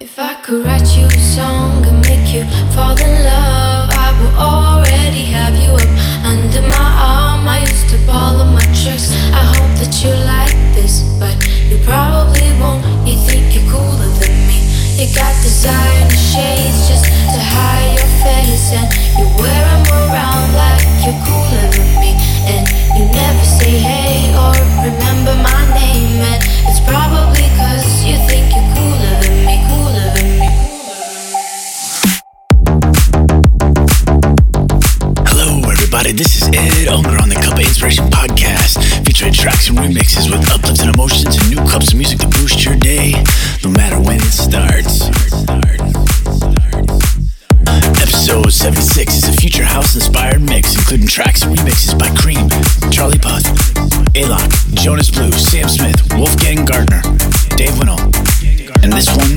If I could write you a song and make you fall in love, I would already have you up under my arm. I used to follow of my tricks. I hope that you like this, but you probably won't. You think you're cooler than me. You got designer shades just to hide your face, and you wear them around like you're cooler than me. And you never say hey or remember my name, and it's probably tracks and remixes with uplifts and emotions and new cups of music to boost your day, no matter when it starts. Episode 76 is a future house inspired mix, including tracks and remixes by Kream, Charlie Puth, Alok, Jonas Blue, Sam Smith, Wolfgang Gartner, Dave Winnell, and this one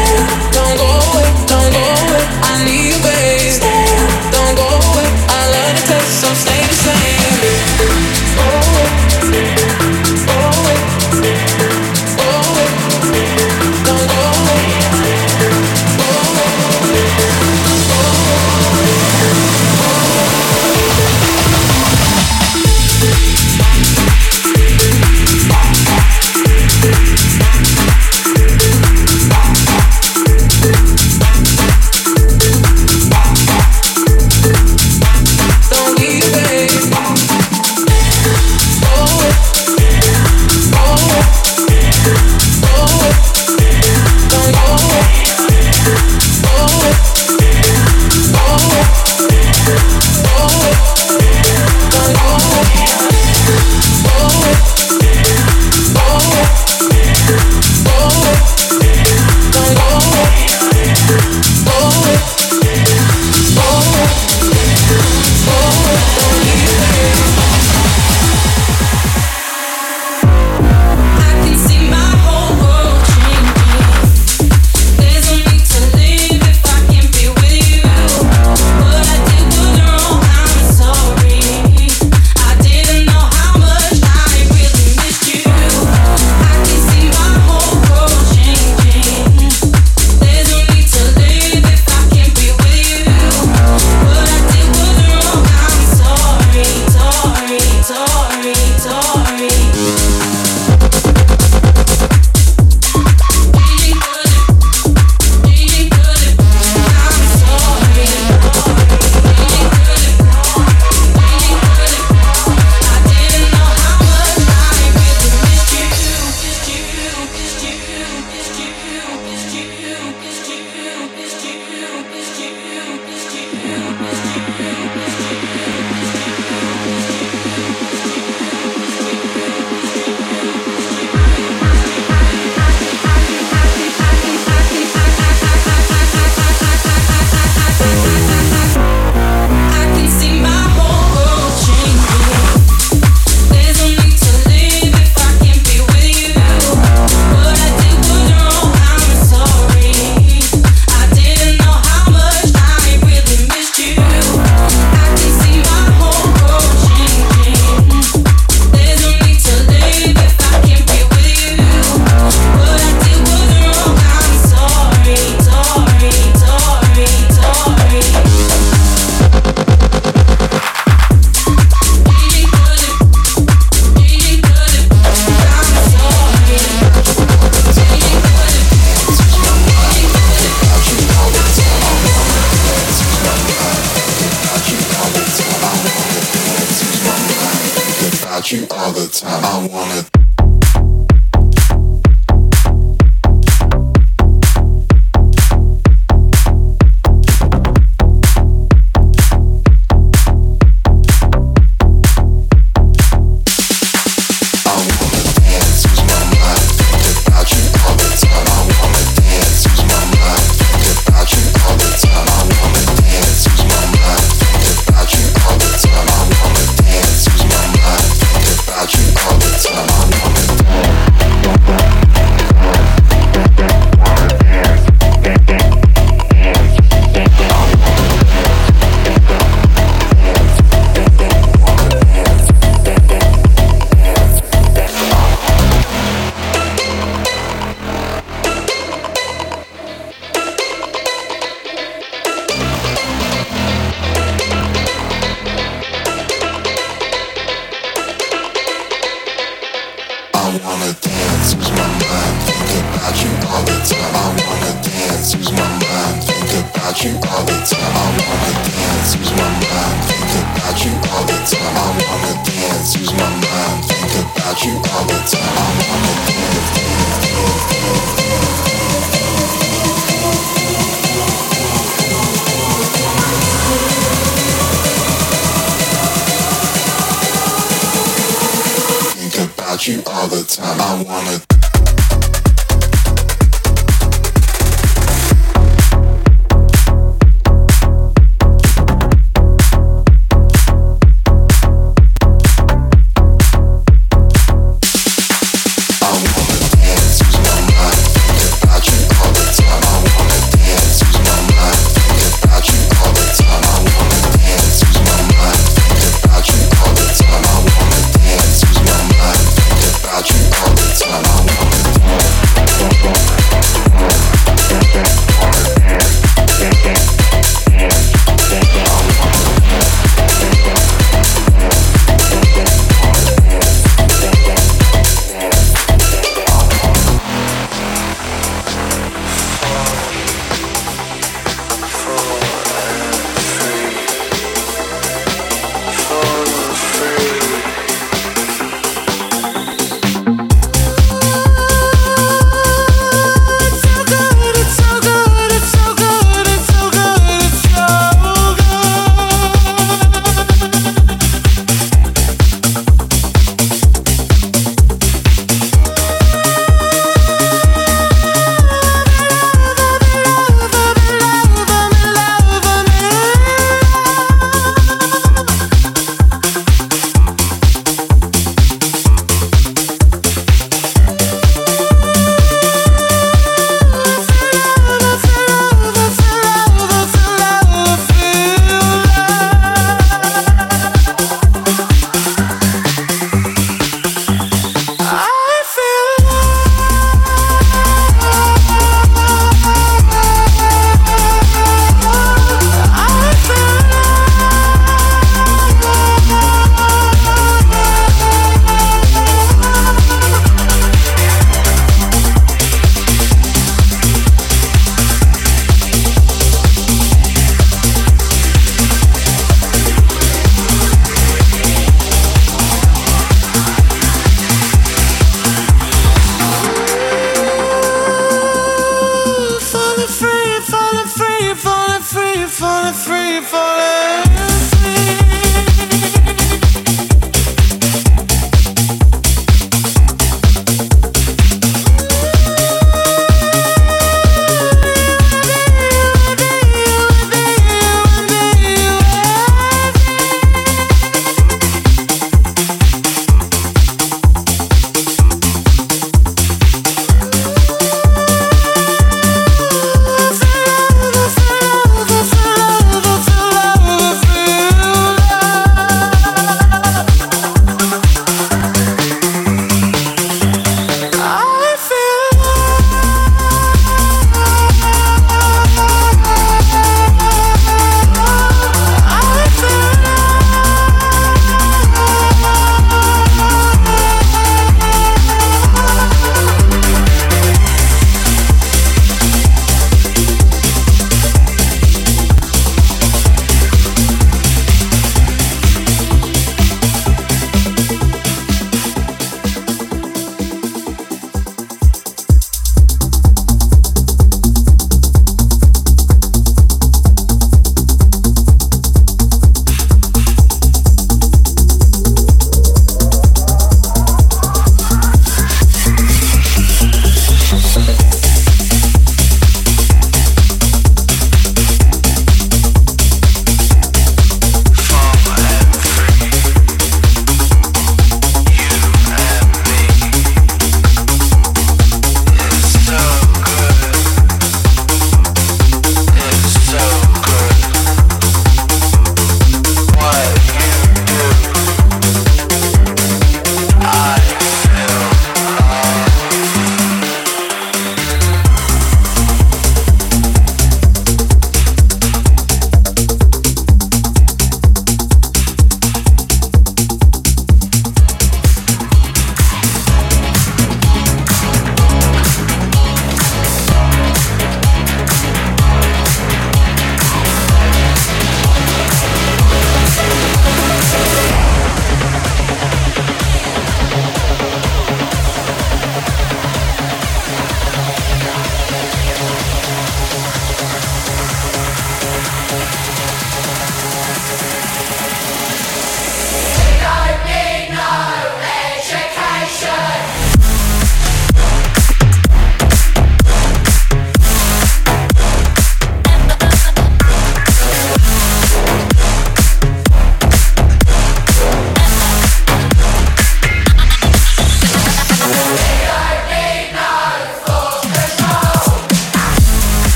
one. All the time.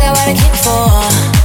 got what I came for.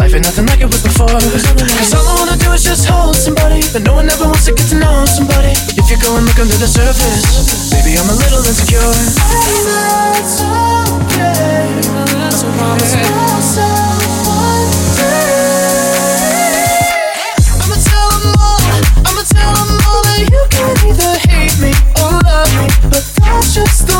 Life ain't nothing like it was before. Cause all I wanna do is just hold somebody. But no one ever wants to get to know somebody. If you go and look under the surface, maybe I'm a little insecure. I'm okay. I'ma all, I'ma all that you can either hate me or love me. But that's just the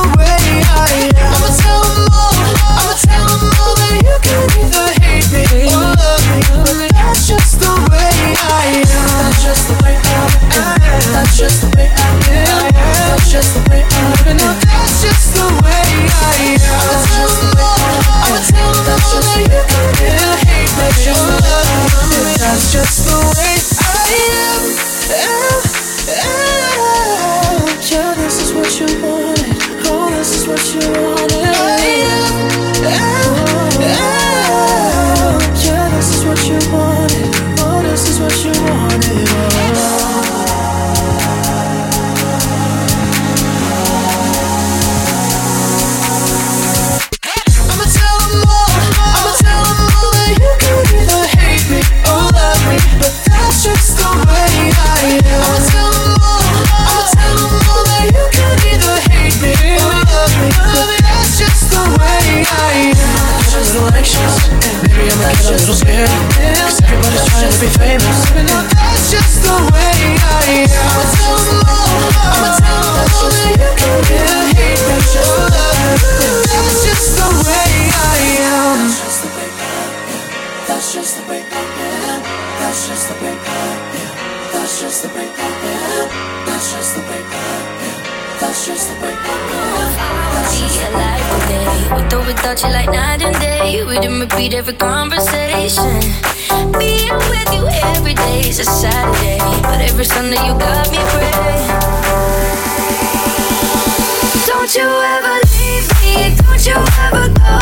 just the way I live, that's just the way I am. I am. Tell them that you so scared of Everybody's trying to be famous. That's just the way I am. I'ma tell them all I'ma tell them all that you can get hate but That's just the way I am. That's just the way I am. That's just the way I am. That's just the way I am. That's just the way I am. That's just the way I am. That's just the way I am. I feel like today With or without you like night read and repeat every conversation. Being with you every day is a Saturday, but every Sunday you got me praying. Don't you ever leave me? Don't you ever go?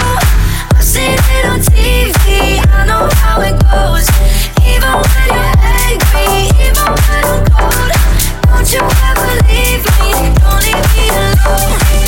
I've seen it on TV. I know how it goes. Even when you're angry, even when I'm cold. Don't you ever leave me? Don't leave me alone.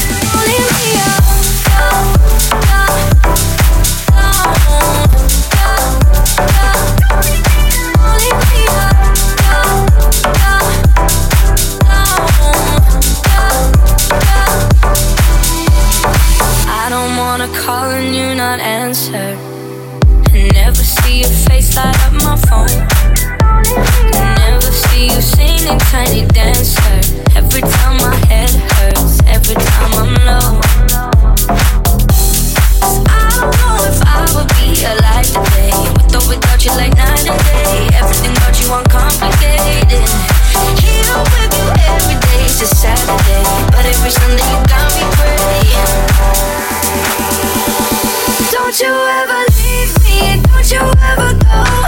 unanswered. I never see your face light up my phone. I never see you singing, tiny dancer. Every time my head hurts, every time I'm low. I don't know if I would be alive today. With or without you, like night and day. Everything about you uncomplicated. Here with you every day every day's a Saturday, but every Sunday you. 76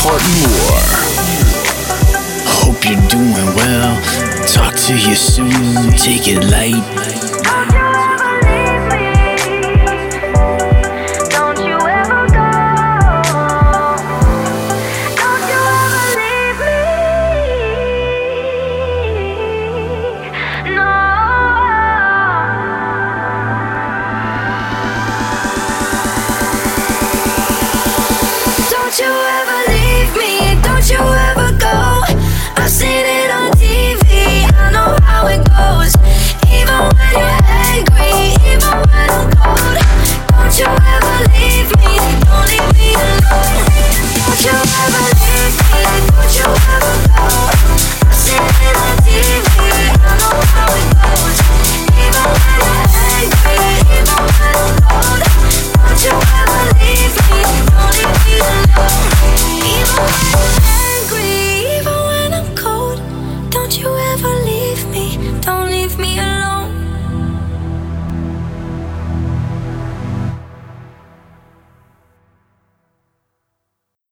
Beatport, more. Hope you're doing well. Talk to you soon. Take it light.